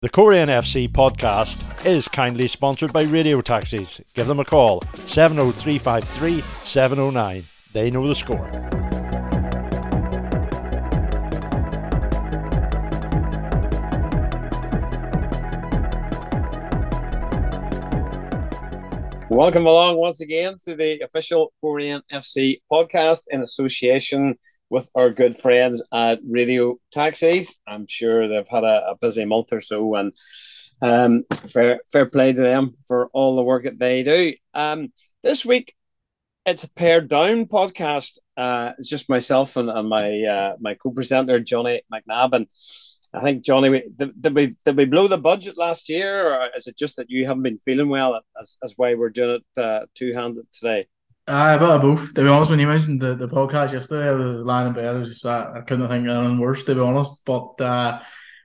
The Coleraine FC podcast is kindly sponsored by Radio Taxis. Give them a call 70353 709. They know the score. Welcome along once again to the official Coleraine FC podcast in association with our good friends at Radio Taxis. I'm sure they've had a, a busy month or so, and um, fair fair play to them for all the work that they do. Um, this week, it's a pared down podcast. Uh, it's just myself and, and my uh, my co-presenter Johnny McNabb, and I think Johnny, we, did, did we did we blow the budget last year, or is it just that you haven't been feeling well? As, as why we're doing it uh, two handed today. Uh, a bit of both. To be honest, when you mentioned the, the podcast yesterday, I was lying in bed. I was just uh, I couldn't think of anything worse, to be honest. But uh,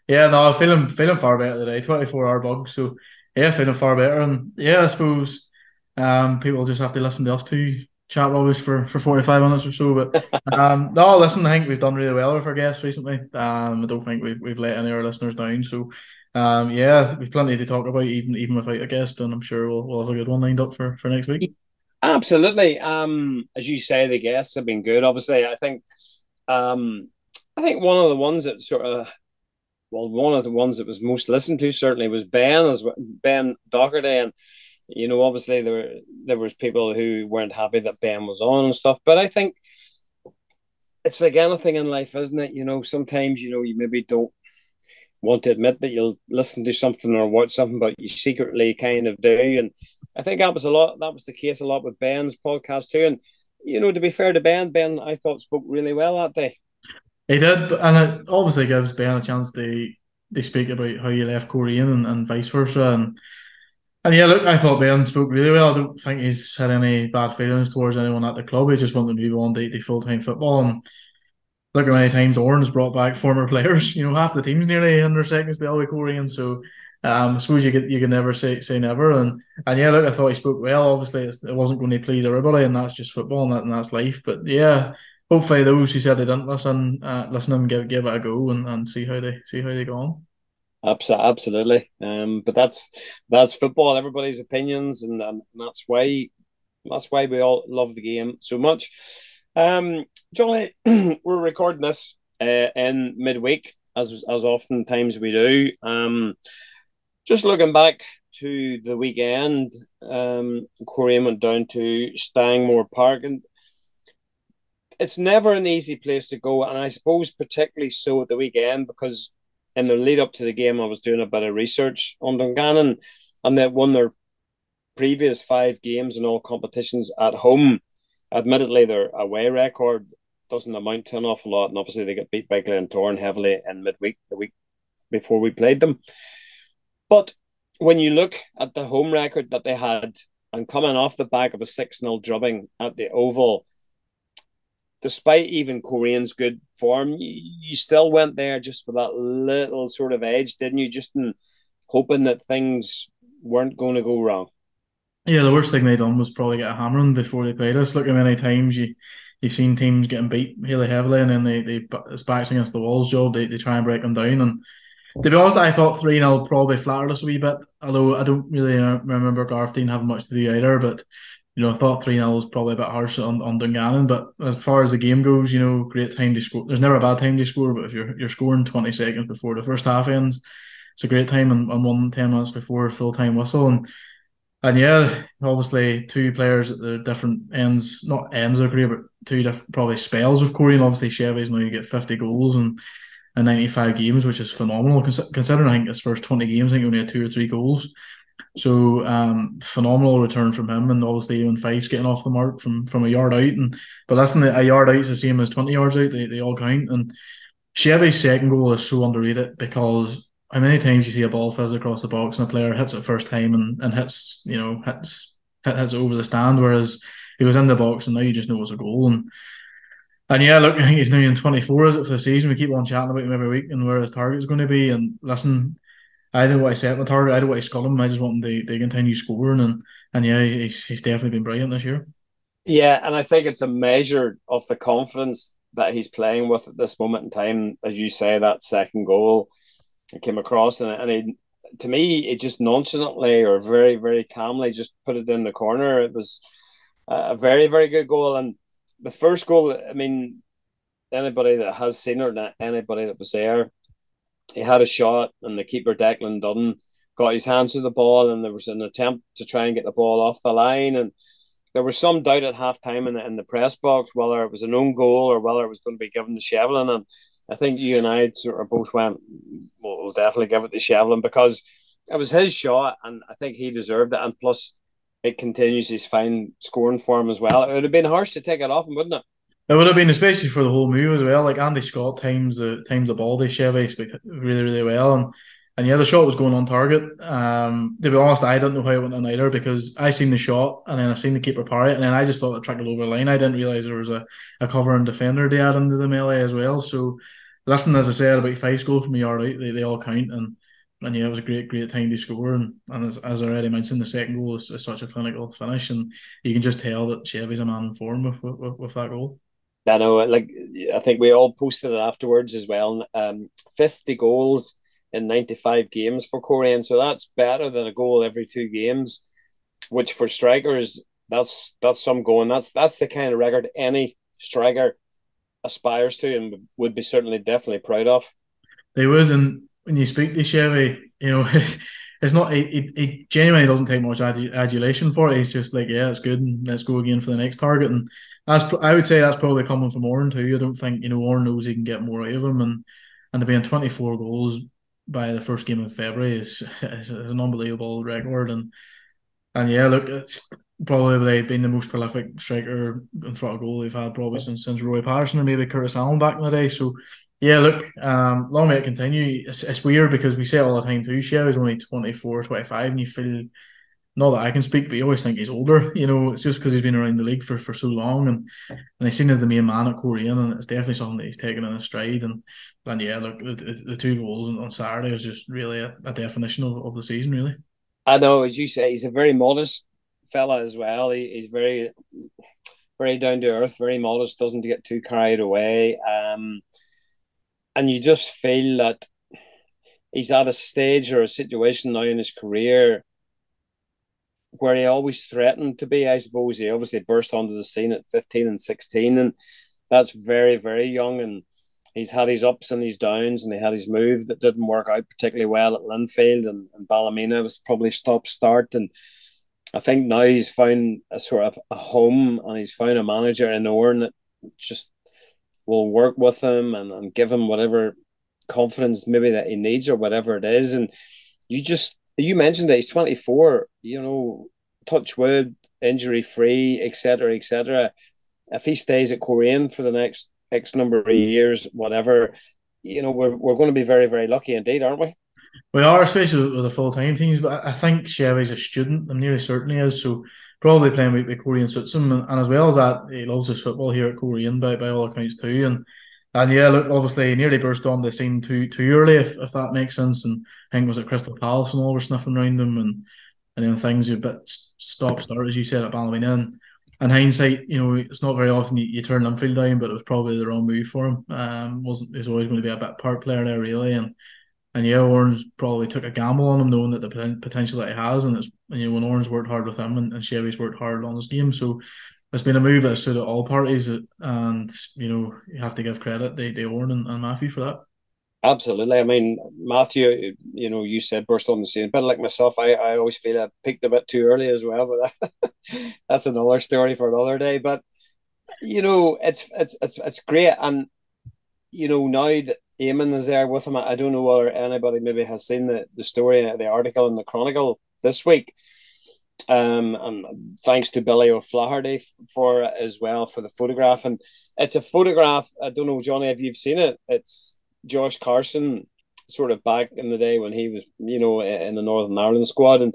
yeah, no, I'm feeling feeling far better today. Twenty four hour bug, so yeah, feeling far better. And yeah, I suppose um, people just have to listen to us two chat rubbish for, for forty five minutes or so. But um, no, listen, I think we've done really well with our guests recently. Um, I don't think we've we've let any of our listeners down. So um, yeah, we've plenty to talk about, even even without a guest, and I'm sure we'll, we'll have a good one lined up for, for next week. Absolutely. Um, as you say, the guests have been good. Obviously, I think, um, I think one of the ones that sort of, well, one of the ones that was most listened to certainly was Ben as Ben Doherty, and you know, obviously there there was people who weren't happy that Ben was on and stuff. But I think it's like anything in life, isn't it? You know, sometimes you know you maybe don't want to admit that you'll listen to something or watch something, but you secretly kind of do. And I think that was a lot. That was the case a lot with Ben's podcast too. And you know, to be fair to Ben, Ben I thought spoke really well that day. He did, and it obviously gives Ben a chance to they speak about how you left Coleraine and, and vice versa. And and yeah, look, I thought Ben spoke really well. I don't think he's had any bad feelings towards anyone at the club. He just wanted to be on the, the full time football. And look at many times Orange brought back former players. You know, half the team's nearly in their second spell with Coleraine. So um, I suppose you could you can never say say never, and and yeah, look, I thought he spoke well. Obviously, it wasn't going to please everybody, and that's just football, and, that, and that's life. But yeah, hopefully those who said they didn't listen, uh, listen and give give it a go, and, and see how they see how they go on. Absolutely, um, but that's that's football. Everybody's opinions, and, and that's why that's why we all love the game so much. Um, Johnny, we're recording this uh, in midweek, as as oftentimes we do. Um, just looking back to the weekend, um, went down to Stangmore Park, and it's never an easy place to go. And I suppose particularly so at the weekend because in the lead up to the game, I was doing a bit of research on Dungannon, and they won their previous five games in all competitions at home. Admittedly, their away record doesn't amount to an awful lot, and obviously they got beat by Glen Glentoran heavily in midweek the week before we played them. But when you look at the home record that they had and coming off the back of a 6 0 drubbing at the Oval, despite even Coleraine's good form, you, you, still went there just for that little sort of edge, didn't you? Just in hoping that things weren't going to go wrong. Yeah, the worst thing they'd done was probably get a hammering before they played us. Look how many times you you've seen teams getting beat really heavily, and then they they it's backs against the walls job. They, they try and break them down, and to be honest, I thought 3 0 probably flattered us a wee bit, although I don't really uh, remember Gareth Deane having much to do either. But, you know, I thought 3 0 was probably a bit harsh on, on Dungannon. But as far as the game goes, you know, great time to score. There's never a bad time to score, but if you're you're scoring 20 seconds before the first half ends, it's a great time and, and one 10 minutes before full time whistle. And and yeah, obviously two players at the different ends, not ends of career, but two different probably spells of Coleraine. Obviously, Chevy's now you get 50 goals and in 95 games, which is phenomenal considering I think his first 20 games, I think he only had two or three goals. So um, phenomenal return from him, and obviously even Fyfe's getting off the mark from from a yard out. And but listen, a yard out is the same as 20 yards out; they, they all count. And Chevy's second goal is so underrated because how many times you see a ball fizz across the box and a player hits it first time and, and hits you know hits hits it over the stand, whereas he was in the box and now you just know it's a goal. And and yeah, look, I think he's now in 24, is it, for the season? We keep on chatting about him every week and where his target is going to be. And listen, I didn't want to set the target, I didn't want to skull him. I just want him to, to continue scoring. And and yeah, he's, he's definitely been brilliant this year. Yeah, and I think it's a measure of the confidence that he's playing with at this moment in time. As you say, that second goal it came across and, and he to me, it just nonchalantly or very, very calmly just put it in the corner. It was a very, very good goal. And the first goal, I mean, anybody that has seen it, anybody that was there, he had a shot, and the keeper Declan Dunn got his hands to the ball, and there was an attempt to try and get the ball off the line, and there was some doubt at half time in the, in the press box whether it was an own goal or whether it was going to be given to Shevlin. And I think you and I sort of both went, well, we'll definitely give it to Shevlin because it was his shot, and I think he deserved it. And plus, it continues his fine scoring form as well. It would have been harsh to take it off him, wouldn't it? It would have been, especially for the whole move as well. Like Andy Scott times the times the ball to Chevy really, really well, and and yeah, the shot was going on target. Um, to be honest, I don't know how it went on either because I seen the shot and then I seen the keeper parry it, and then I just thought it trickled over the line. I didn't realize there was a, a covering defender they had into the melee as well. So, listen, as I said, about five goals from the yard out, they, they all count, and and yeah, it was a great, great time to score. And, and as, as I already mentioned, the second goal is, is, such a clinical finish, and you can just tell that Chevy's a man in form with, with, with that goal. I know, like I think we all posted it afterwards as well. Um, fifty goals in ninety five games for Coleraine, so that's better than a goal every two games, which for strikers that's that's some going. That's that's the kind of record any striker aspires to and would be certainly definitely proud of. They would, and when you speak to Chevy, you know, it's, it's not it, it, genuinely doesn't take much adulation for it. He's just like, yeah, it's good, and let's go again for the next target. And that's I would say that's probably coming from Oran too. I don't think you know Oran knows he can get more out of him, and and to be in twenty four goals by the first game in February is, is, an unbelievable record. And and yeah, look, it's probably been the most prolific striker in front of goal they've had probably since since Roy Patterson or maybe Curtis Allen back in the day. So yeah, look, um, long may it continue. It's, it's weird because we say all the time too. Shea is only 24, 25, and you feel not that I can speak, but you always think he's older. You know, it's just because he's been around the league for, for so long, and and he's seen as the main man at Coleraine, and it's definitely something that he's taken in his stride. And and yeah, look, the, the two goals on Saturday was just really a, a definition of, of the season, really. I know, as you say, he's a very modest fella as well. He, he's very, very down to earth, very modest, doesn't get too carried away. Um, and you just feel that he's at a stage or a situation now in his career where he always threatened to be. I suppose he obviously burst onto the scene at 15 and 16, and that's very, very young. And he's had his ups and his downs, and he had his move that didn't work out particularly well at Linfield, and, and Ballymena was probably stop start. And I think now he's found a sort of a home, and he's found a manager in Oran that just will work with him and, and give him whatever confidence maybe that he needs or whatever it is. And you just you mentioned that he's 24, you know, touch wood, injury free, etc. etc. If he stays at Coleraine for the next X number of years, whatever, you know, we're, we're going to be very, very lucky indeed, aren't we? We are, especially with the full time teams. But I think Chevy's a student. I'm nearly certain he is. So probably playing with, with Coleraine suits him. And, and, as well as that, he loves his football here at Coleraine by, by all accounts too. And and yeah, look, obviously he nearly burst on the scene too too early, if, if that makes sense. And I think was at Crystal Palace and all were sniffing around him, and and then things a bit stop start as you said at Ballymena. And, and hindsight, you know, it's not very often you, you turn Linfield down, but it was probably the wrong move for him. Um, wasn't he's always going to be a bit part player there really, and and yeah, Orange probably took a gamble on him, knowing that the potential that he has, and it's and, you know when Orange worked hard with him and, and Chevy's worked hard on his game, so it's been a move that suited all parties, and you know you have to give credit they they Oran and, and Matthew for that. Absolutely. I mean, Matthew, you know, you said burst on the scene, but like myself, I, I always feel I peaked a bit too early as well, but that's another story for another day. But you know, it's it's it's it's great, and you know now that Eamon is there with him, I don't know whether anybody maybe has seen the the story, the article in the Chronicle this week um, and thanks to Billy O'Flaherty for as well for the photograph. And it's a photograph. I don't know, Johnny, if you've seen it. It's Josh Carson, sort of back in the day when he was, you know, in the Northern Ireland squad, and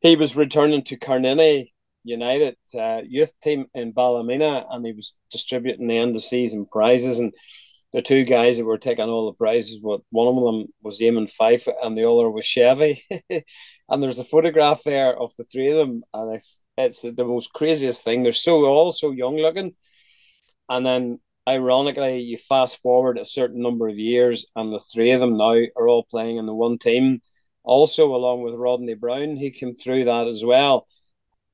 he was returning to Carniny United uh, youth team in Ballymena, and he was distributing the end of season prizes and. The two guys that were taking all the prizes, what one of them was Eamon Fyfe and the other was Chevy. and there's a photograph there of the three of them, and it's it's the most craziest thing. They're so all so young looking, and then ironically, you fast forward a certain number of years, and the three of them now are all playing in the one team also along with Rodney Brown, he came through that as well.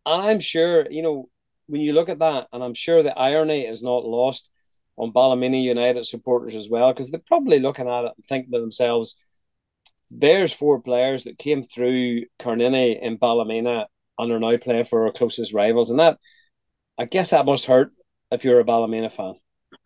And I'm sure, you know, when you look at that, and I'm sure the irony is not lost on Ballymena United supporters as well, because they're probably looking at it and thinking to themselves, there's four players that came through Carniny in Ballymena and are now playing for our closest rivals. And that, I guess that must hurt if you're a Ballymena fan.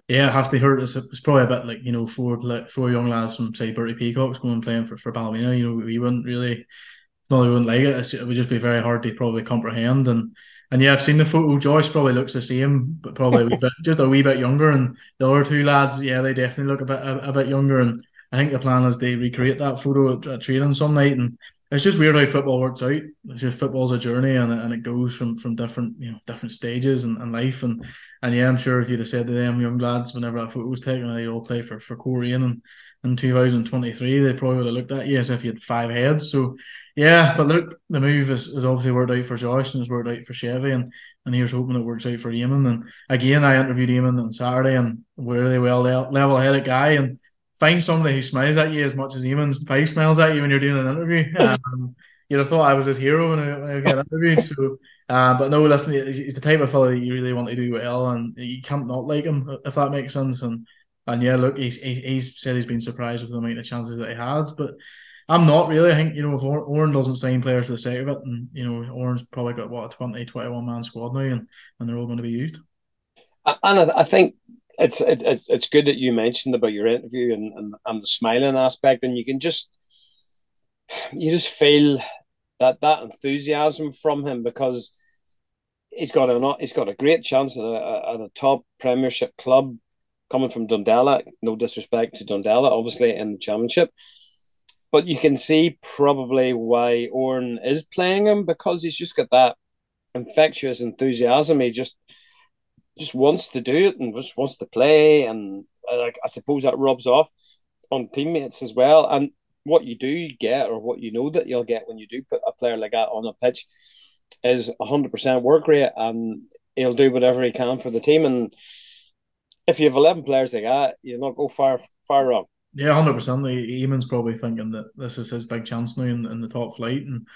Yeah, it has to hurt. It's, it's probably a bit like, you know, four four young lads from, say, Bertie Peacocks going and playing for, for Ballymena. You know, we wouldn't really, it's not we wouldn't like it. it would just be very hard to probably comprehend. And and yeah, I've seen the photo. Joyce probably looks the same, but probably a bit, just a wee bit younger. And the other two lads, yeah, they definitely look a bit a, a bit younger. And I think the plan is they recreate that photo at, at training some night. And it's just weird how football works out. It's just football's a journey, and, and it goes from from different you know different stages and, and life. And and yeah, I'm sure if you'd have said to them young lads whenever that photo was taken, they all play for for Coleraine and in 2023, they probably would have looked at you as if you had five heads. So, yeah, but look, the move has, has obviously worked out for Josh and has worked out for Chevy, and, and here's hoping it works out for Eamon. And again, I interviewed Eamon on Saturday, and we're really well level headed guy. And find somebody who smiles at you as much as Eamon's five smiles at you when you're doing an interview. Um, you'd have thought I was his hero when I, when I get interviewed. So, uh, but no, listen, he's the type of fellow that you really want to do well, and you can't not like him if that makes sense. And and yeah, look, he's he's said he's been surprised with the amount of chances that he has, but I'm not really. I think you know if Oran doesn't sign players for the sake of it, and you know Oran's probably got what a 20, 21 man squad now, and, and they're all going to be used. And I think it's it's it's good that you mentioned about your interview and, and, and the smiling aspect, and you can just you just feel that that enthusiasm from him because he's got a he's got a great chance at a, at a top Premiership club coming from Dundela. No disrespect to Dundela, obviously in the Championship, but you can see probably why Oran is playing him because he's just got that infectious enthusiasm. He just just wants to do it and just wants to play, and uh, like I suppose that rubs off on teammates as well. And what you do get, or what you know that you'll get when you do put a player like that on a pitch, is hundred percent work rate, and he'll do whatever he can for the team. And if you have eleven players like that, you'll not go far far wrong. Yeah, hundred percent. Eamon's probably thinking that this is his big chance now in, in the top flight, and,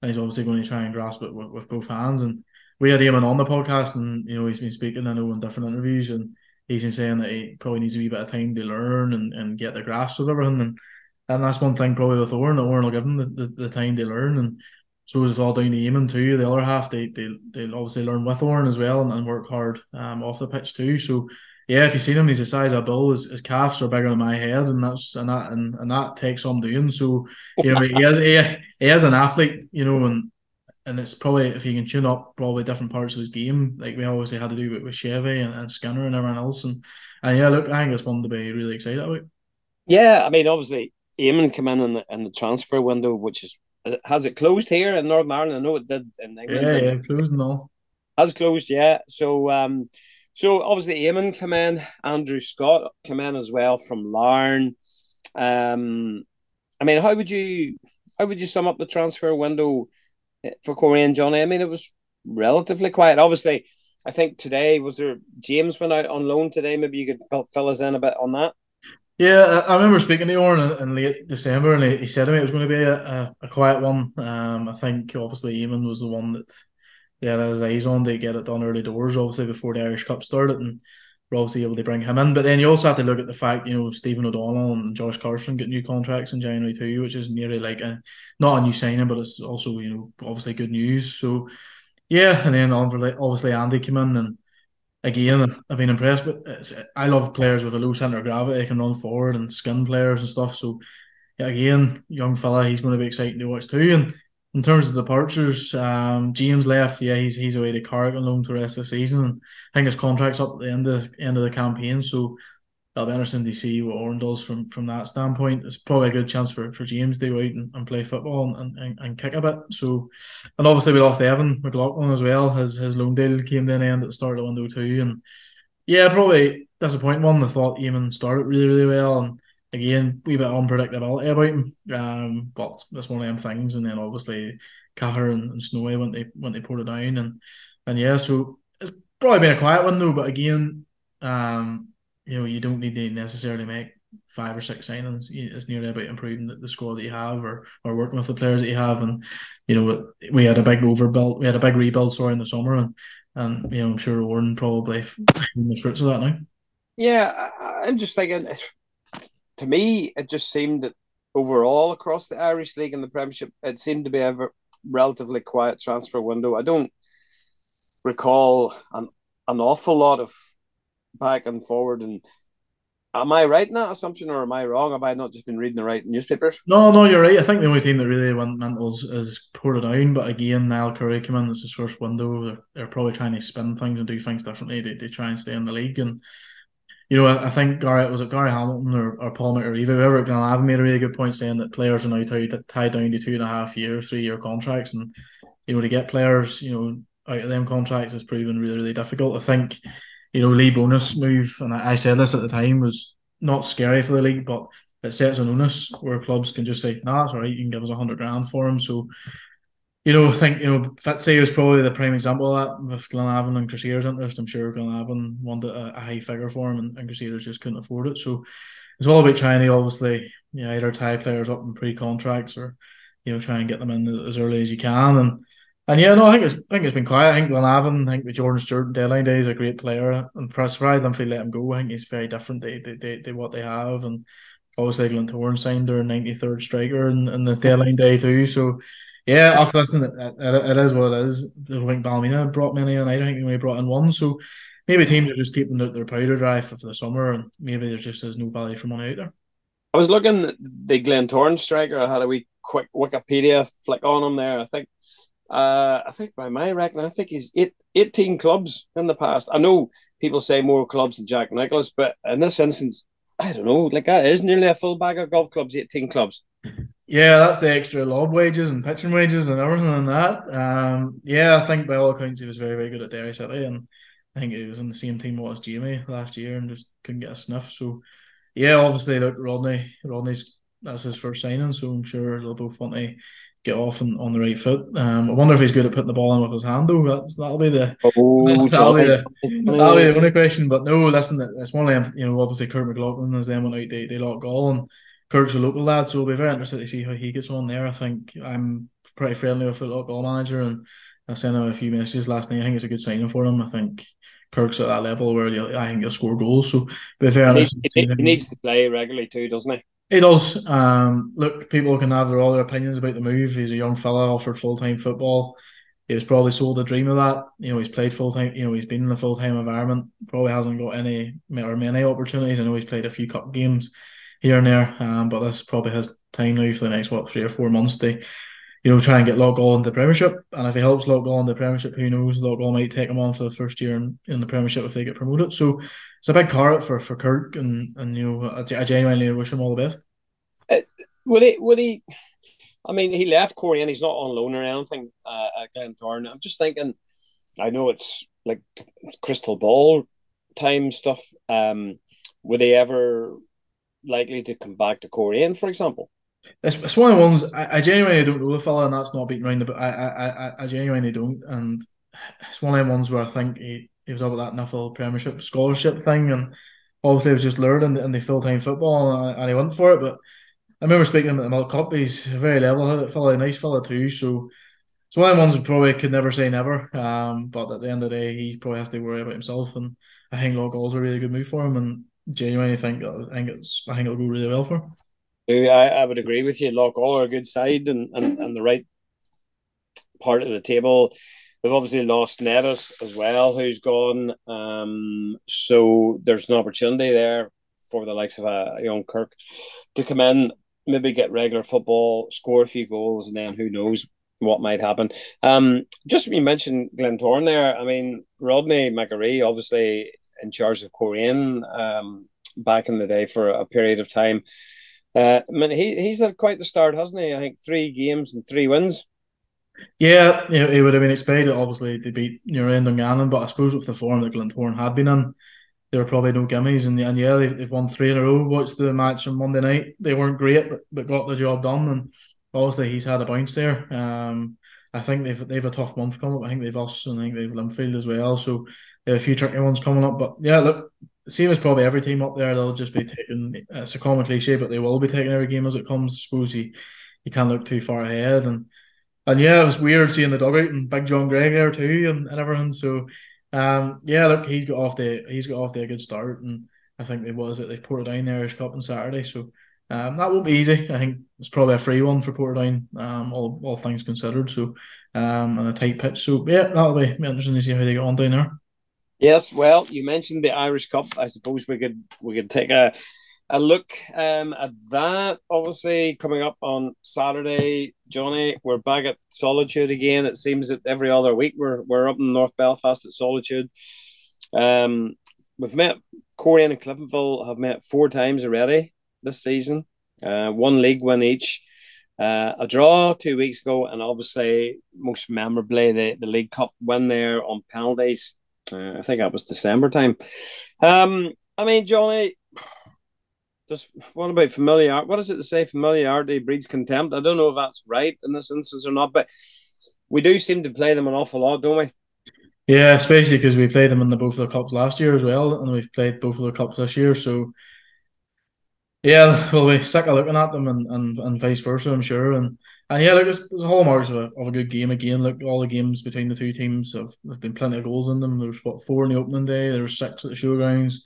and he's obviously going to try and grasp it with, with both hands. And we had Eamon on the podcast, and you know he's been speaking, I know, in different interviews, and he's been saying that he probably needs a wee bit of time to learn and, and get the grasp of everything. And and that's one thing probably with Oran, that Oran will give him the, the, the time to learn. And so it's all down to Eamon too. The other half, they they they obviously learn with Oran as well and, and work hard um off the pitch too. So yeah, if you see him, he's the size of a bull. His, his calves are bigger than my head, and that's and that and, and that takes some doing. So you know, he, he, he is an athlete, you know, and and it's probably if you can tune up probably different parts of his game, like we always had to do with, with Chevy and, and Skinner and everyone else. And and yeah, look, I think it's one to be really excited about. Yeah, I mean, obviously, Eamon came in in the, in the transfer window, which is has it closed here in Northern Ireland? I know it did in England. Yeah, yeah, closed no. Has closed, yeah. So um so obviously Eamon came in, Andrew Scott came in as well from Larne. Um, I mean, how would you how would you sum up the transfer window eh, for Coleraine Johnny? I mean, it was relatively quiet. Obviously, I think today was there James went out on loan today. Maybe you could fill us in a bit on that. Yeah, I remember speaking to Oran in, in late December, and he, he said to me it was going to be a, a, a quiet one. Um, I think obviously Eamon was the one that yeah, as he's on to get it done early doors, obviously before the Irish Cup started, and we're obviously able to bring him in. But then you also have to look at the fact, you know, Stephen O'Donnell and Josh Carson get new contracts in January too, which is nearly like a not a new signing, but it's also you know obviously good news. So yeah, and then obviously Andy came in, and again I've been impressed. But I love players with a low center of gravity, they can run forward and skin players and stuff. So yeah, again, young fella, he's going to be exciting to watch too, and in terms of departures, um, James left. Yeah, he's he's away to Carrick on loan for the rest of the season. I think his contract's up at the end of end of the campaign, so that'll be interesting to see what Oran does from from that standpoint. It's probably a good chance for, for James to go out and, and play football and, and, and kick a bit. So, and obviously we lost Evan McLaughlin as well. His his loan deal came to an end at the start of the window too, and yeah, probably disappointing one. I thought Eamon started really really well and again, we bit unpredictability about him. Um, but that's one of them things. And then obviously Cahir and, and Snowy when they when they put it down and and yeah, so it's probably been a quiet one though. But again, um, you know, you don't need to necessarily make five or six signings. It's nearly about improving the, the score that you have, or or working with the players that you have. And you know, we had a big overbuild, we had a big rebuild, sorry, in the summer, and and you know, I'm sure Oran probably the fruits of that now. Yeah, I'm just thinking. To me, it just seemed that overall across the Irish League and the Premiership, it seemed to be a relatively quiet transfer window. I don't recall an an awful lot of back and forward and Am I right in that assumption, or am I wrong? Have I not just been reading the right newspapers? No, no, you're right. I think the only team that really went mental is, is Portadown. But again, Niall Currie came in. This is his first window. They're, they're, probably trying to spin things and do things differently. They, they try and stay in the league. And you know, I, I think Gary was it Gary Hamilton or, or Paul McAreevy, whoever at Glenavon made a really good point saying that players are now tied, tied down to two and a half year, three year contracts, and you know to get players, you know, out of them contracts has proven really really difficult. I think you know, Lee Bonis move, and I, I said this at the time, was not scary for the league, but it sets an onus where clubs can just say, nah, right, you can give us a hundred grand for him. So, you know, I think, you know, Fitzy was probably the prime example of that with Glenavon and Crusaders interest. I'm sure Glenavon wanted a, a high figure for him and, and Crusaders just couldn't afford it. So it's all about trying to obviously, you know, either tie players up in pre contracts or, you know, try and get them in as early as you can. And and yeah, no, I think it's I think it's been quiet. I think Glenavon, I think the Jordan Stewart deadline day is a great player. And press right, them feel let him go. I think he's very different. They they, they, they what they have and obviously Glentoran signed their ninety third striker in, in the deadline day too. So yeah, I'll listen, it, it, is what it is. I think Ballymena brought many and I don't think they brought in one. So maybe teams are just keeping their, their powder dry for, for the summer and maybe there's just there's no value for money out there. I was looking the Glentoran striker. I had a wee quick Wikipedia flick on him there. I think uh, I think by my reckon, I think he's eight, 18 clubs in the past. I know people say more clubs than Jack Nicklaus, but in this instance, I don't know. Like that is nearly a full bag of golf clubs, 18 clubs. Yeah, that's the extra lob wages and pitching wages and everything and that. Um, yeah, I think by all accounts he was very, very good at Derry City, and I think he was in the same team as Jamie last year and just couldn't get a sniff. So, yeah, obviously, look, Rodney, Rodney's that's his first signing, so I'm sure they'll both want to get off on, on the right foot. Um, I wonder if he's good at putting the ball in with his hand though. That's, that'll be the oh, that'll, be the, that'll be the only question. But no, listen, it's one of them. You know, obviously Kirk McLaughlin as them went out, they they Loughgall, and Kirk's a local lad, so we'll be very interested to see how he gets on there. I think I'm pretty friendly with the local manager, and I sent him a few messages last night. I think it's a good signing for him. I think Kirk's at that level where I think he'll score goals. So, be very he, needs, he, he needs to play regularly too, doesn't he? He does. Um, look, people can have their all their opinions about the move. He's a young fella offered full time football. He was probably sold a dream of that. You know, he's played full time. You know, he's been in a full time environment. Probably hasn't got any or many opportunities. I know he's played a few cup games here and there, um, but this probably his time now for the next what three or four months to you know, try and get Loughgall into the Premiership. And if he helps Loughgall in the Premiership, who knows? Loughgall might take him on for the first year in, in the Premiership if they get promoted. So it's a big carrot for, for Kirk, and and you know, I, I genuinely wish him all the best. Uh, would he? Would he? I mean, he left Coleraine He's not on loan or anything uh, at Glentoran. I'm just thinking. I know it's like crystal ball time stuff. Um, would he ever likely to come back to Coleraine, for example? It's, it's one of the ones I, I genuinely don't know the fella, and that's not beating around the but I, I, I genuinely don't, and it's one of the ones where I think he, he was up with that NIFL Premiership scholarship thing, and obviously it was just lured in the, in the full time football, and, and, he went for it. But I remember speaking to him at the Milk Cup. He's very level-headed fella, nice fella too. So it's one of the ones who probably could never say never. Um, but at the end of the day, he probably has to worry about himself, and I think Loughgall's a really good move for him, and genuinely think I think it's I think it'll go really well for him. I, I would agree with you. Loughgall are a good side and, and, and the right part of the table. They've obviously lost Nevis as well, who's gone. Um, so there's an opportunity there for the likes of a young Kirk to come in, maybe get regular football, score a few goals, and then who knows what might happen. Um, just you mentioned Glentoran there. I mean, Rodney McAree, obviously in charge of Coleraine um, back in the day for a period of time. Uh, I mean, he, he's had quite the start, hasn't he? I think three games and three wins. Yeah, it would have been expected, obviously, to beat Newry and Dungannon, but I suppose with the form that Glentoran had been in, there were probably no gimmies. And, and yeah, they've, they've won three in a row. Watched the match on Monday night. They weren't great, but, but got the job done. And obviously, he's had a bounce there. Um, I think they've they've a tough month coming up. I think they've us and I think they've Linfield as well. So a few tricky ones coming up. But yeah, look, same as probably every team up there, they'll just be taking. It's a common cliche, but they will be taking every game as it comes. I suppose you you can't look too far ahead and. And yeah, it was weird seeing the dugout and Big John Greig there too, and, and everything. So, um, yeah, look, he's got off the he's got off the a good start, and I think it was that they Portadown the Irish Cup on Saturday. So, um, that won't be easy. I think it's probably a free one for Portadown, um, all, all things considered. So, um, and a tight pitch. So, yeah, that'll be interesting to see how they get on down there. Yes, well, you mentioned the Irish Cup. I suppose we could we could take a a look um, at that. Obviously, coming up on Saturday, Johnny, we're back at Solitude again. It seems that every other week we're we're up in North Belfast at Solitude. Um, we've met Coleraine and Cliftonville have met four times already this season, uh, one league win each. Uh, a draw two weeks ago, and obviously, most memorably, the, the League Cup win there on penalties. Uh, I think that was December time. Um, I mean, Johnny, just what about familiarity? What is it to say? Familiarity breeds contempt. I don't know if that's right in this instance or not, but we do seem to play them an awful lot, don't we? Yeah, especially because we played them in the both of the cups last year as well, and we've played both of the cups this year. So yeah, we'll be sick of looking at them and, and, and vice versa, I'm sure. And and yeah, look, it's, it's a hallmarks of a, of a good game again. Look, all the games between the two teams have there's been plenty of goals in them. There was what four in the opening day. There was six at the showgrounds.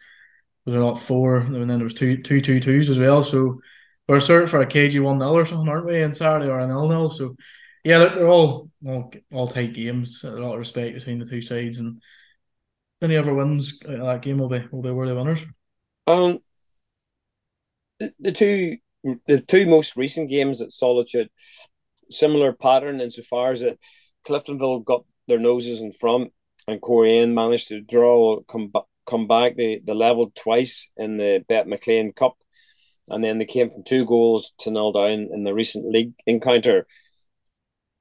There were not four, and then there was two two two twos as well. So we're certain for a KG one 0 or something, aren't we? On Saturday or a nil nil. So yeah, look, they're all all all tight games. A lot of respect between the two sides, and any other wins that game will be will be worthy winners. Um, the, two the two most recent games at Solitude, similar pattern insofar as that Cliftonville got their noses in front and Coleraine managed to draw come come back. They they leveled twice in the Bet McLean Cup, and then they came from two goals to nil down in the recent league encounter.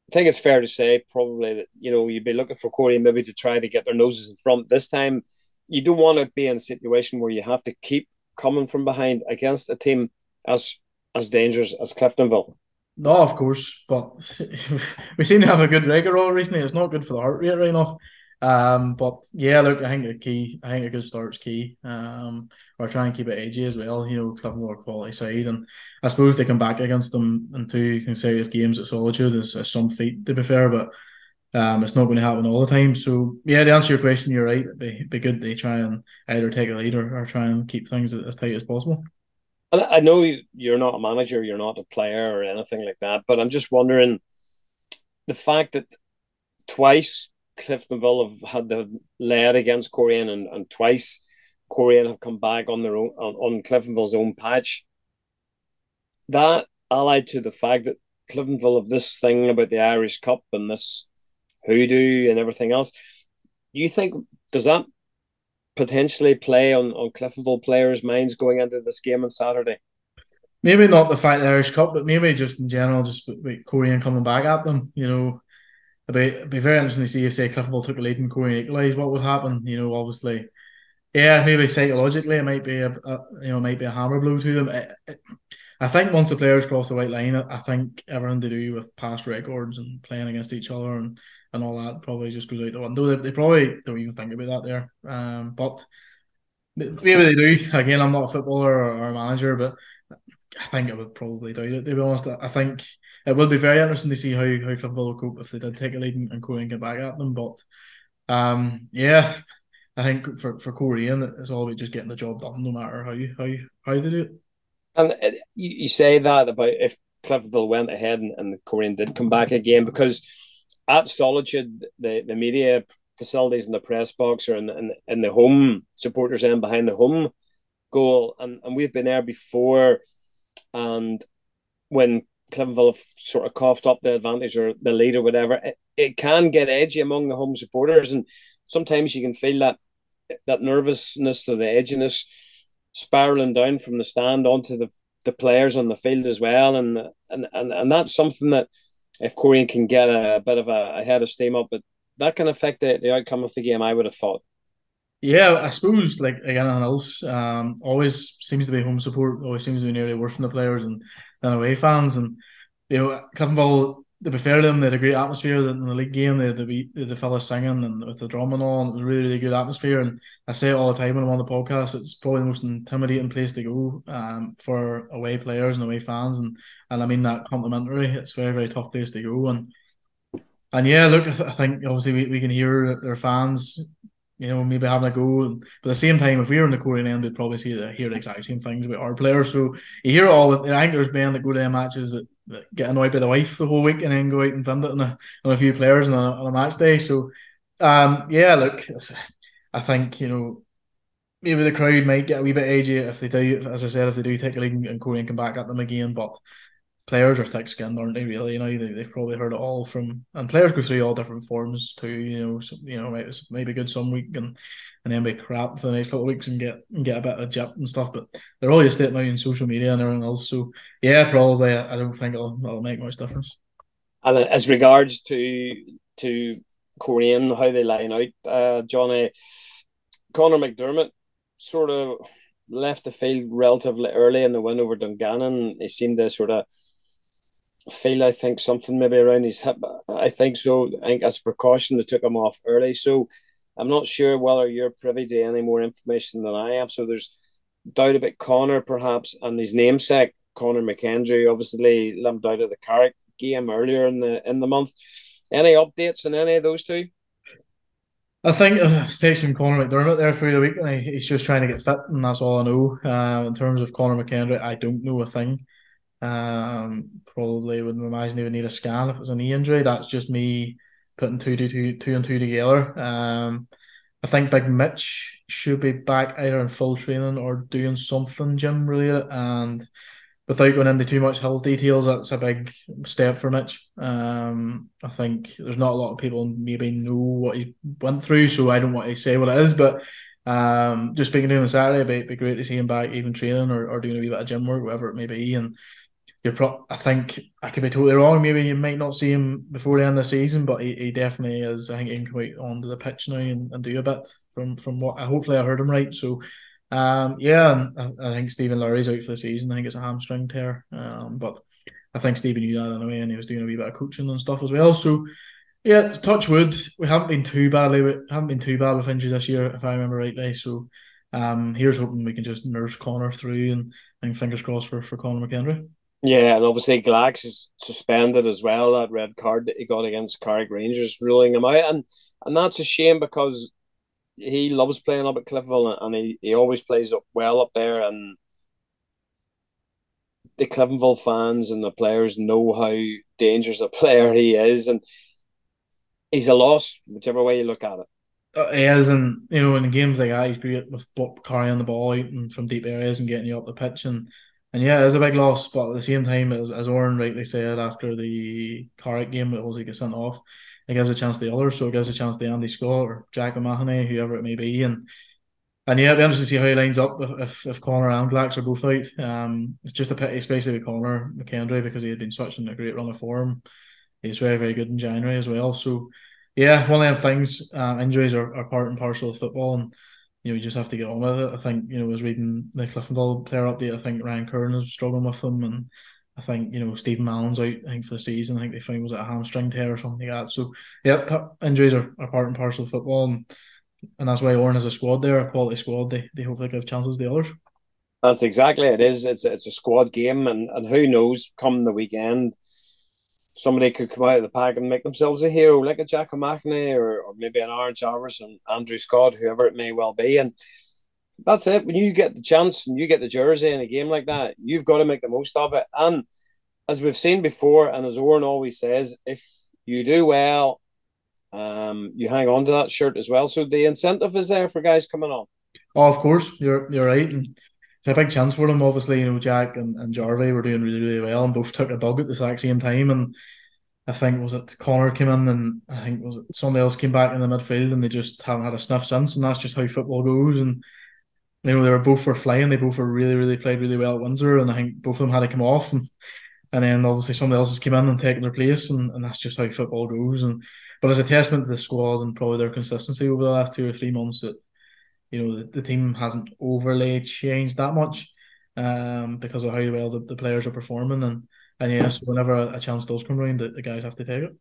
I think it's fair to say probably that you know you'd be looking for Coleraine maybe to try to get their noses in front this time. You don't want to be in a situation where you have to keep coming from behind against a team as as dangerous as Cliftonville. No, of course, but we seem to have a good record all recently. It's not good for the heart rate right now. Um, but yeah, look, I think a key, I think a good start is key. Um, or try and keep it edgy as well. You know, Cliftonville are quality side, and I suppose they come back against them in two consecutive games at Solitude is, is some feat to be fair, but um, it's not going to happen all the time. So yeah, to answer your question, you're right. It'd be, it'd be good they try and either take a lead or, or try and keep things as tight as possible. And I know you're not a manager, you're not a player or anything like that, but I'm just wondering the fact that twice Cliftonville have had the lead against Coleraine and, and twice Coleraine have come back on their own on, on Cliftonville's own patch. That allied to the fact that Cliftonville have this thing about the Irish Cup and this hoodoo and everything else. Do you think does that potentially play on, on Cliftonville players' minds going into this game on Saturday? Maybe not the fact the Irish Cup, but maybe just in general, just with Coleraine coming back at them. You know, it'd be, it'd be very interesting to see if say Cliftonville took a lead and Coleraine equalised, what would happen? You know, obviously, yeah, maybe psychologically it might be a, a you know might be a hammer blow to them. It, it, I think once the players cross the white line, I think everything to do with past records and playing against each other and, and all that probably just goes out the window. They, they probably don't even think about that there. Um, but maybe they do. Again, I'm not a footballer or, or a manager, but I think I would probably doubt it. To be honest, I think it will be very interesting to see how how Cliftonville will cope if they did take a lead and, go and get back at them. But um, yeah, I think for for Coleraine it's all about just getting the job done, no matter how you how you how they do it. And uh, you, you say that about if Cliftonville went ahead and, and Coleraine did come back again, because at Solitude, the, the media facilities in the press box are in, in, in the home supporters end behind the home goal. And, and we've been there before. And when Cliftonville sort of coughed up the advantage or the lead or whatever, it, it can get edgy among the home supporters. And sometimes you can feel that that nervousness or the edginess spiraling down from the stand onto the the players on the field as well, and and and, and that's something that if Coleraine can get a, bit of a, a head of steam up, but that can affect the, the outcome of the game. I would have thought. Yeah, I suppose like, like anything else, um, always seems to be home support. Always seems to be nearly worse from the players and than away fans. And you know, Cliftonville fair to them, they had a great atmosphere in the league game. They had the, the fellas singing and with the drum and all. And it was a really, really good atmosphere. And I say it all the time when I'm on the podcast. It's probably the most intimidating place to go um, for away players and away fans. And and I mean that complimentary. It's very, very tough place to go. And and yeah, look, I, th- I think obviously we, we can hear their fans you know, maybe having a go. But at the same time, if we were in the Coleraine end, we'd probably see the, hear the exact same things about our players. So you hear all. I think there's that go to their matches that, get annoyed by the wife the whole week and then go out and vent it on a, on a few players on a, on a match day. So, um, yeah, look, I think you know maybe the crowd might get a wee bit edgy if they do. As I said, if they do take a lead and Coleraine come back at them again, but players are thick skinned, aren't they? Really, you know, they, they've probably heard it all from, and players go through all different forms too. You know, so, you know, maybe, maybe good some week and and then be crap for the next couple of weeks and get and get a bit of jip and stuff. But they're all used to it now in social media and everything else. So yeah, probably I don't think it'll, it'll make much difference. And as regards to to Coleraine, how they line out, uh, Johnny Connor McDermott sort of left the field relatively early in the win over Dungannon. He seemed to sort of feel I think something maybe around his hip. I think so. I think as a precaution they took him off early. So I'm not sure whether you're privy to any more information than I am. So there's doubt about Connor perhaps and his namesake Connor McKendry obviously limped out of the Carrick game earlier in the in the month. Any updates on any of those two? I think uh, station Conor McDermott there through the week, and he's just trying to get fit, and that's all I know. Uh, in terms of Conor McKendry, I don't know a thing. Um, probably wouldn't imagine he would need a scan if it's a knee injury. That's just me putting two, two, two, two and two together. Um, I think Big Mitch should be back either in full training or doing something gym related. And without going into too much health details, that's a big step for Mitch. Um, I think there's not a lot of people maybe know what he went through, so I don't want to say what it is, but um, just speaking to him on Saturday, it'd be, be great to see him back even training or, or doing a wee bit of gym work, whatever it may be. And you're pro- I think I could be totally wrong. Maybe you might not see him before the end of the season, but he, he definitely is. I think he can come out onto the pitch now and, and do a bit from from what. Hopefully, I heard him right. So, um, yeah, I, I think Stephen Lowry's out for the season. I think it's a hamstring tear. Um, but I think Stephen knew that anyway, and he was doing a wee bit of coaching and stuff as well. So, yeah, touch wood. We haven't been too badly. We haven't been too bad with injuries this year, if I remember rightly. So, um, here's hoping we can just nurse Connor through and, and fingers crossed for for Conor McKendry. Yeah, and obviously Glax is suspended as well. That red card that he got against Carrick Rangers, ruling him out, and and that's a shame because he loves playing up at Cliftonville, and he, he always plays up well up there, and the Cliftonville fans and the players know how dangerous a player he is, and he's a loss whichever way you look at it. Uh, he is, and you know, in the games like that, he's great with carrying the ball out and from deep areas and getting you up the pitch and and yeah, it was a big loss, but at the same time, as, as Oran rightly said after the Carrick game, it was like a sent off. It gives a chance to the others, so it gives a chance to Andy Scott or Jack O'Mahony, whoever it may be, and and yeah, it'll be interesting to see how he lines up if if, if Connor and Glax are both out. Um, it's just a pity, especially with Connor McKendry, because he had been such in a great run of form. He's very very good in January as well. So yeah, one of them things. Uh, injuries are, are part and parcel of football, and you know, you just have to get on with it. I think, you know, I was reading the Cliftonville player update. I think Ryan Curran is struggling with them. And I think, you know, Stephen Mallon's out, I think, for the season. I think they found was it a hamstring tear or something like that. So, yeah, injuries are, are part and parcel of football. And, and that's why Oran has a squad there, a quality squad. They, they hopefully give chances to the others. That's exactly it is. It's it's a squad game, and, and who knows, come the weekend, somebody could come out of the pack and make themselves a hero, like a Jack O'Mahony or, or maybe an Aaron Jarvis and Andrew Scott, whoever it may well be. And that's it. When you get the chance and you get the jersey in a game like that, you've got to make the most of it. And as we've seen before, and as Oran always says, if you do well, um, you hang on to that shirt as well. So the incentive is there for guys coming on. Oh, of course, you're you're right. And a big chance for them. Obviously, you know, Jack and, and Jarvey were doing really, really well and both took a bug at the exact same time. And I think was it Connor came in and I think was it somebody else came back in the midfield and they just haven't had a sniff since. And that's just how football goes. And you know, they were both were flying. They both were really, really played really well at Windsor, and I think both of them had to come off. And, and then obviously somebody else has come in and taken their place, and, and that's just how football goes. And but as a testament to the squad and probably their consistency over the last two or three months, that you know the, the team hasn't overly changed that much um, because of how well the, the players are performing and and yeah, so whenever a, a chance does come around, the, the guys have to take it.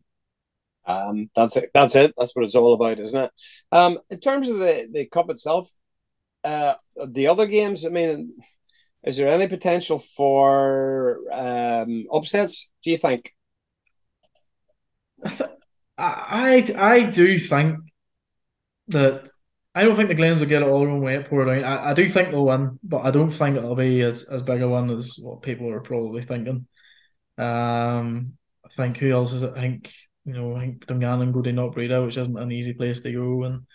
Um, that's it. That's it. That's what it's all about, isn't it? Um, in terms of the, the cup itself, uh, the other games. I mean, is there any potential for um, upsets? Do you think? I I do think that I don't think the Glens will get it all their own way it out. I, I do think they'll win, but I don't think it'll be as, as big a one as what people are probably thinking. Um, I think who else is it? I think you know, I think Dungannon go to Knockbreda, which isn't an easy place to go, and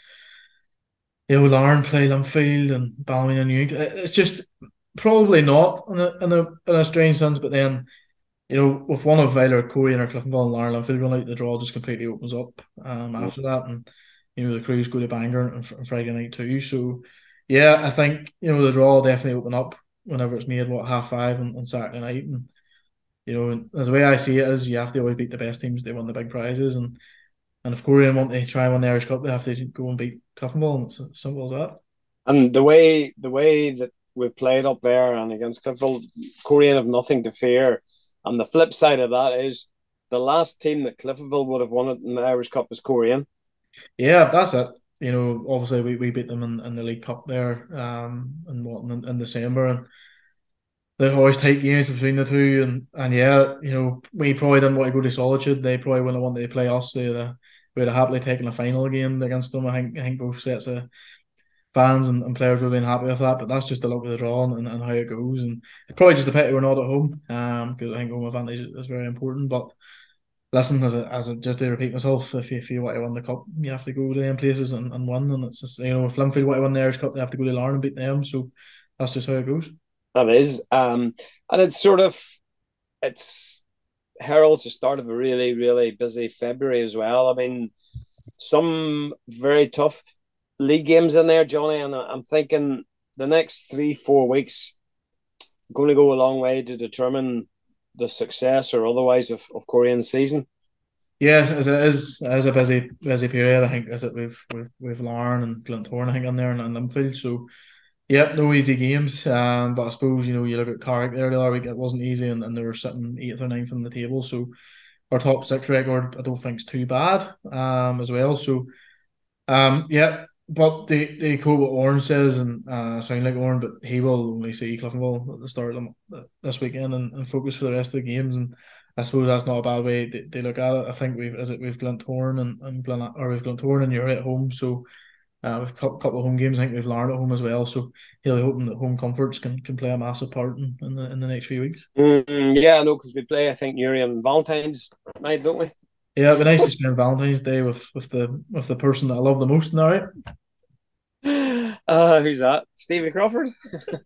you know, Larne play Linfield and Balmain and New. It's just probably not in a, in a in a strange sense, but then you know, with one of Vale Corey or Cliftonville and Larne Linfield going out, the draw just completely opens up um, after that, and you know the crews go to Bangor on, Friday night too. So yeah, I think you know the draw definitely open up whenever it's made what half five on, on Saturday night, and you know, as the way I see it is, you have to always beat the best teams to win the big prizes, and and if Coleraine want to try and win the Irish Cup, they have to go and beat Cliftonville, and it's as simple as that. And the way the way that we played up there and against Cliftonville, Coleraine have nothing to fear. And the flip side of that is the last team that Cliftonville would have won in the Irish Cup is Coleraine. Yeah, that's it. You know, obviously we, we beat them in, in the League Cup there, um, in what in, in December, and they always take games between the two, and and yeah, you know, we probably didn't want to go to Solitude. They probably wouldn't have wanted to play us. They would have, would have happily taken a final game against them. I think I think both sets of fans and, and players would have been happy with that. But that's just the luck of the draw and, and how it goes. And probably just a pity we're not at home, um, because I think home advantage is very important. But listen, as a, as a, just to repeat myself, if you, if you want to win the cup, you have to go to them places and, and win. And it's just, you know, if Linfield want to win the Irish Cup, they have to go to Larne and beat them. So that's just how it goes. That is, um, and it's sort of it's heralds the start of a really really busy February as well. I mean, some very tough league games in there, Johnny, and I'm thinking the next three four weeks going to go a long way to determine the success or otherwise of, of Coleraine season. Yeah, as it is, as a busy busy period, I think as it we've we've we've Larne and Glentoran, I think on there and, and. So Yep, no easy games. Um, but I suppose you know you look at Carrick there the other week; it wasn't easy, and, and they were sitting eighth or ninth on the table. So our top six record, I don't think is too bad. Um, as well. So, um, yeah. But they they quote what Oran says, and uh, sound like Oran, but he will only see Cliftonville at the start of them this weekend and, and focus for the rest of the games. And I suppose that's not a bad way they, they look at it. I think we've is it we've Glentoran and and Glen or we've Glentoran and you're at home, so uh, we've a couple of home games. I think we've Larne at home as well. So really hoping that home comforts can, can play a massive part in, in the in the next few weeks. Mm, yeah, I know because we play. I think Newry and Valentine's night, don't we? Yeah, it'd be nice to spend Valentine's Day with with the with the person that I love the most. Now, right? Uh, who's that? Stevie Crawford.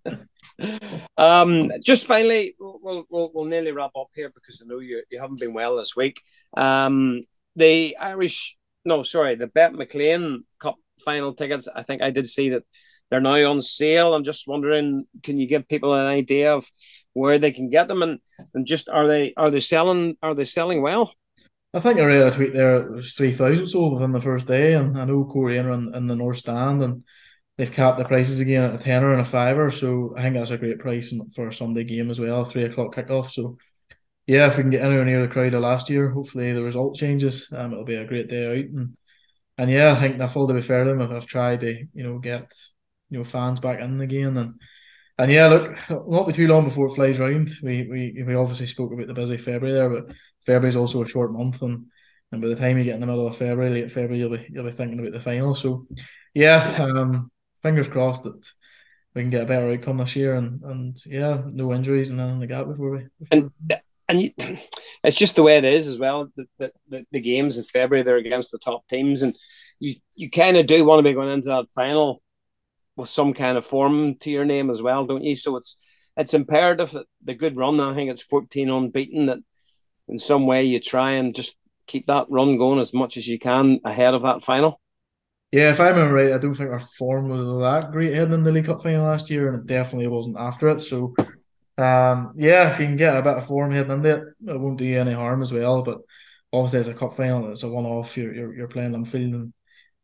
um, just finally, we'll, we'll we'll nearly wrap up here because I know you you haven't been well this week. Um, the Irish, no, sorry, the BetMcLean Cup final tickets. I think I did see that they're now on sale. I'm just wondering, can you give people an idea of where they can get them and, and just are they are they selling are they selling well? I think I read a tweet there. It three thousand sold within the first day, and I know Coleraine in, in the North Stand, and they've capped the prices again at a tenner and a fiver. So I think that's a great price for a Sunday game as well, three o'clock kickoff. So yeah, if we can get anywhere near the crowd of last year, hopefully the result changes. Um, it'll be a great day out, and and yeah, I think NIFL to be fair to them, I've tried to you know get you know fans back in again, and and yeah, look, it won't be too long before it flies round. We we we obviously spoke about the busy February there, but February's also a short month, and and by the time you get in the middle of February, late February, you'll be you'll be thinking about the final. So yeah, um, fingers crossed that we can get a better outcome this year, and and yeah, no injuries and then the gap before we. Before and and you, it's just the way it is as well. The, the, the games in February they're against the top teams, and you you kind of do want to be going into that final with some kind of form to your name as well, don't you? So it's it's imperative that the good run. I think it's fourteen unbeaten. That in some way you try and just keep that run going as much as you can ahead of that final. Yeah, if I remember right, I don't think our form was that great heading in the League Cup final last year, and it definitely wasn't after it. So um, yeah, if you can get a bit of form heading into it, it won't do you any harm as well. But obviously, as a cup final, it's a one-off. You're you're, you're playing Linfield, and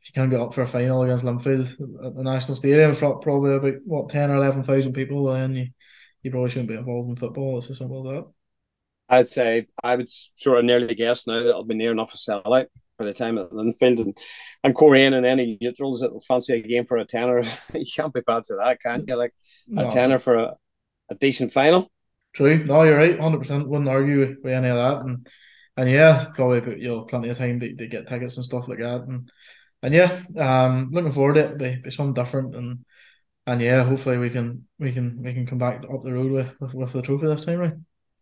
if you can't get up for a final against Linfield at the National Stadium, for probably about what ten or eleven thousand people, then you you probably shouldn't be involved in football. It's as simple as that. I'd say I would sort of nearly guess now that it'll be near enough a sellout by the time at Linfield and and Coleraine and any neutrals that will fancy a game for a tenner. you can't be bad to that, can you? Like no. a tenner for a, a decent final. True. No, you're right. Hundred percent. Wouldn't argue with any of that. And and yeah, probably you know plenty of time to, to get tickets and stuff like that. And and yeah, um, looking forward to it. Be, be something different and and yeah, hopefully we can we can we can come back up the road with with, with the trophy this time, right?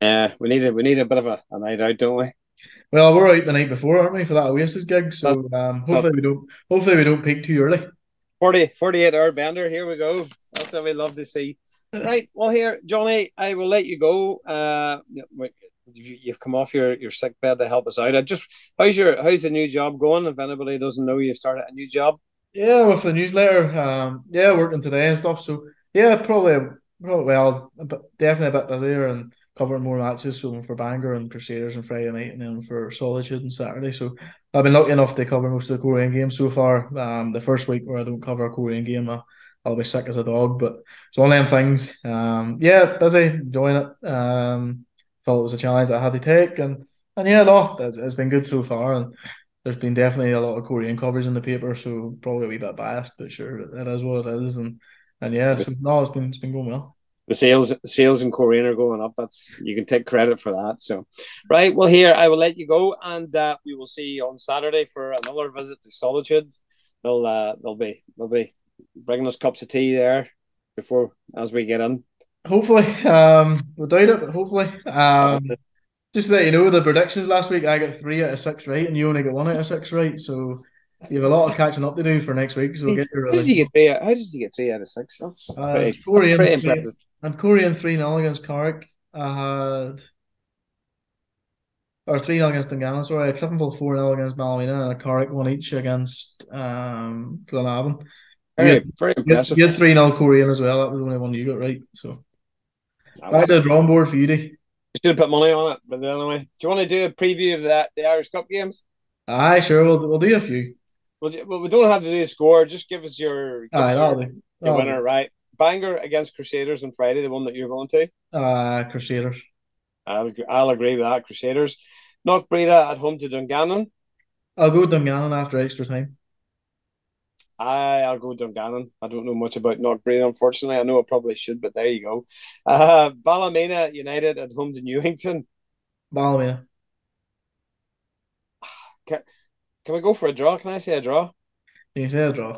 Yeah, we need a we need a bit of a, a night out, don't we? Well, we're out the night before, aren't we, for that Oasis gig? So um, hopefully we don't hopefully we don't peak too early. 40, 48 hour bender. Here we go. That's what we love to see. right. Well, here, Johnny, I will let you go. Uh, you've come off your, your sick bed to help us out. I just how's your how's the new job going? If anybody doesn't know, you've started a new job. Yeah, with the newsletter. Um, yeah, working today and stuff. So yeah, probably probably well, but definitely a bit busier and covering more matches. So for Bangor and Crusaders on Friday night, and then for Solitude on Saturday. So I've been lucky enough to cover most of the Coleraine games so far. Um, the first week where I don't cover a Coleraine game, I, I'll be sick as a dog. But it's one of them things. Um, yeah, busy, enjoying it. Um, felt it was a challenge I had to take, and and yeah, no, it's, it's been good so far. And there's been definitely a lot of Coleraine coverage in the paper, so probably a wee bit biased, but sure, it is what it is. And and yeah, so no, it's been it's been going well the sales sales in Coleraine are going up. That's you can take credit for that. So, right. Well, here I will let you go, and uh, we will see you on Saturday for another visit to Solitude. They'll uh, they'll be they'll be bringing us cups of tea there before as we get in. Hopefully, um, we'll doubt it, but hopefully, um, just to let you know, the predictions last week I got three out of six right, and you only got one out of six right. So you have a lot of catching up to do for next week. So we'll get your. How did you get three? How did you get three out of six? That's uh, pretty, pretty impressive. And Coleraine 3 0 against Carrick. I had. Or 3 0 against Dungannon, sorry. Cliftonville 4 0 against Ballymena and a Carrick 1 each against um, Glenavon. Very, had, very impressive. You had 3 0 Coleraine as well. That was the only one you got right. So. That's a drawing board for you, D. You should have put money on it, but anyway. Do you want to do a preview of that the Irish Cup games? Aye, sure. We'll, we'll do a few. Well, we don't have to do a score. Just give us your, give Aye, us your, your winner, right? Bangor against Crusaders on Friday, the one that you're going to? Uh, Crusaders. I'll, I'll agree with that. Crusaders. Knockbreda at home to Dungannon. I'll go with Dungannon after extra time. I, I'll go Dungannon. I don't know much about Knockbreda, unfortunately. I know I probably should, but there you go. Uh, Ballymena United at home to Newington. Ballymena. Can, can we go for a draw? Can I say a draw? Can you say a draw.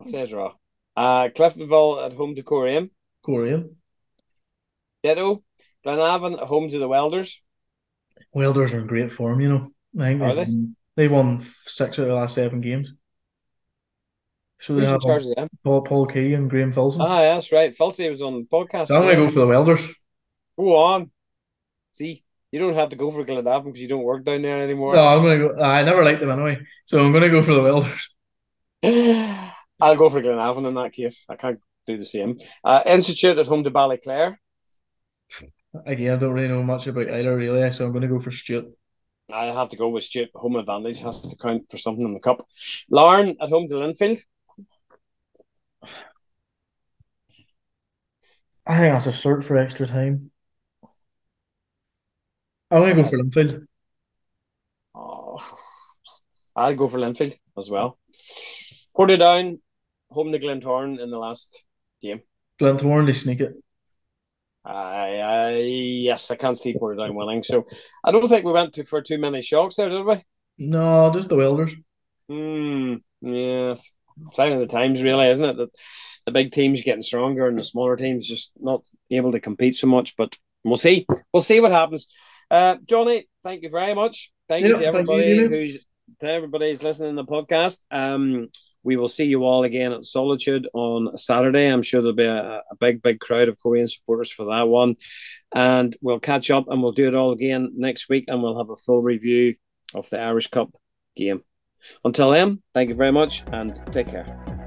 I'll say a draw. Uh, Cliftonville at home to Coleraine. Coleraine. Ditto. Glenavon at home to the Welders. Welders are in great form, you know. I think are they've, they? Won, they've won six out of the last seven games. So they Who's have in charge of them? Paul, Paul Key and Graham Filson. Ah, that's right. Filson was on the podcast. I'm going to go for the Welders. Go on. See, you don't have to go for Glenavon because you don't work down there anymore. No, I'm going to go. I never liked them anyway. So I'm going to go for the Welders. I'll go for Glenavon in that case. I can't do the same. Uh, Institute at home to Ballyclare. Again, I don't really know much about either, really, so I'm going to go for Stewart. I have to go with Stewart. Home advantage has to count for something in the cup. Larne at home to Linfield. I think that's a cert for extra time. I'm going to go for Linfield. Oh, I'll go for Linfield as well. Portadown home to Glentoran in the last game. Glentoran, they sneak it. I, I yes, I can't see Portadown winning. So I don't think we went to, for too many shocks there, did we? No, just the Welders. Hmm. Yes. Sign of the times, really, isn't it? That the big teams getting stronger and the smaller teams just not able to compete so much. But we'll see. We'll see what happens. Uh, Johnny, thank you very much. Thank yeah, you to everybody you, who's to everybody who's listening to the podcast. Um, we will see you all again at Solitude on Saturday. I'm sure there'll be a, a, big, big crowd of Coleraine supporters for that one. And we'll catch up and we'll do it all again next week and we'll have a full review of the Irish Cup game. Until then, thank you very much and take care.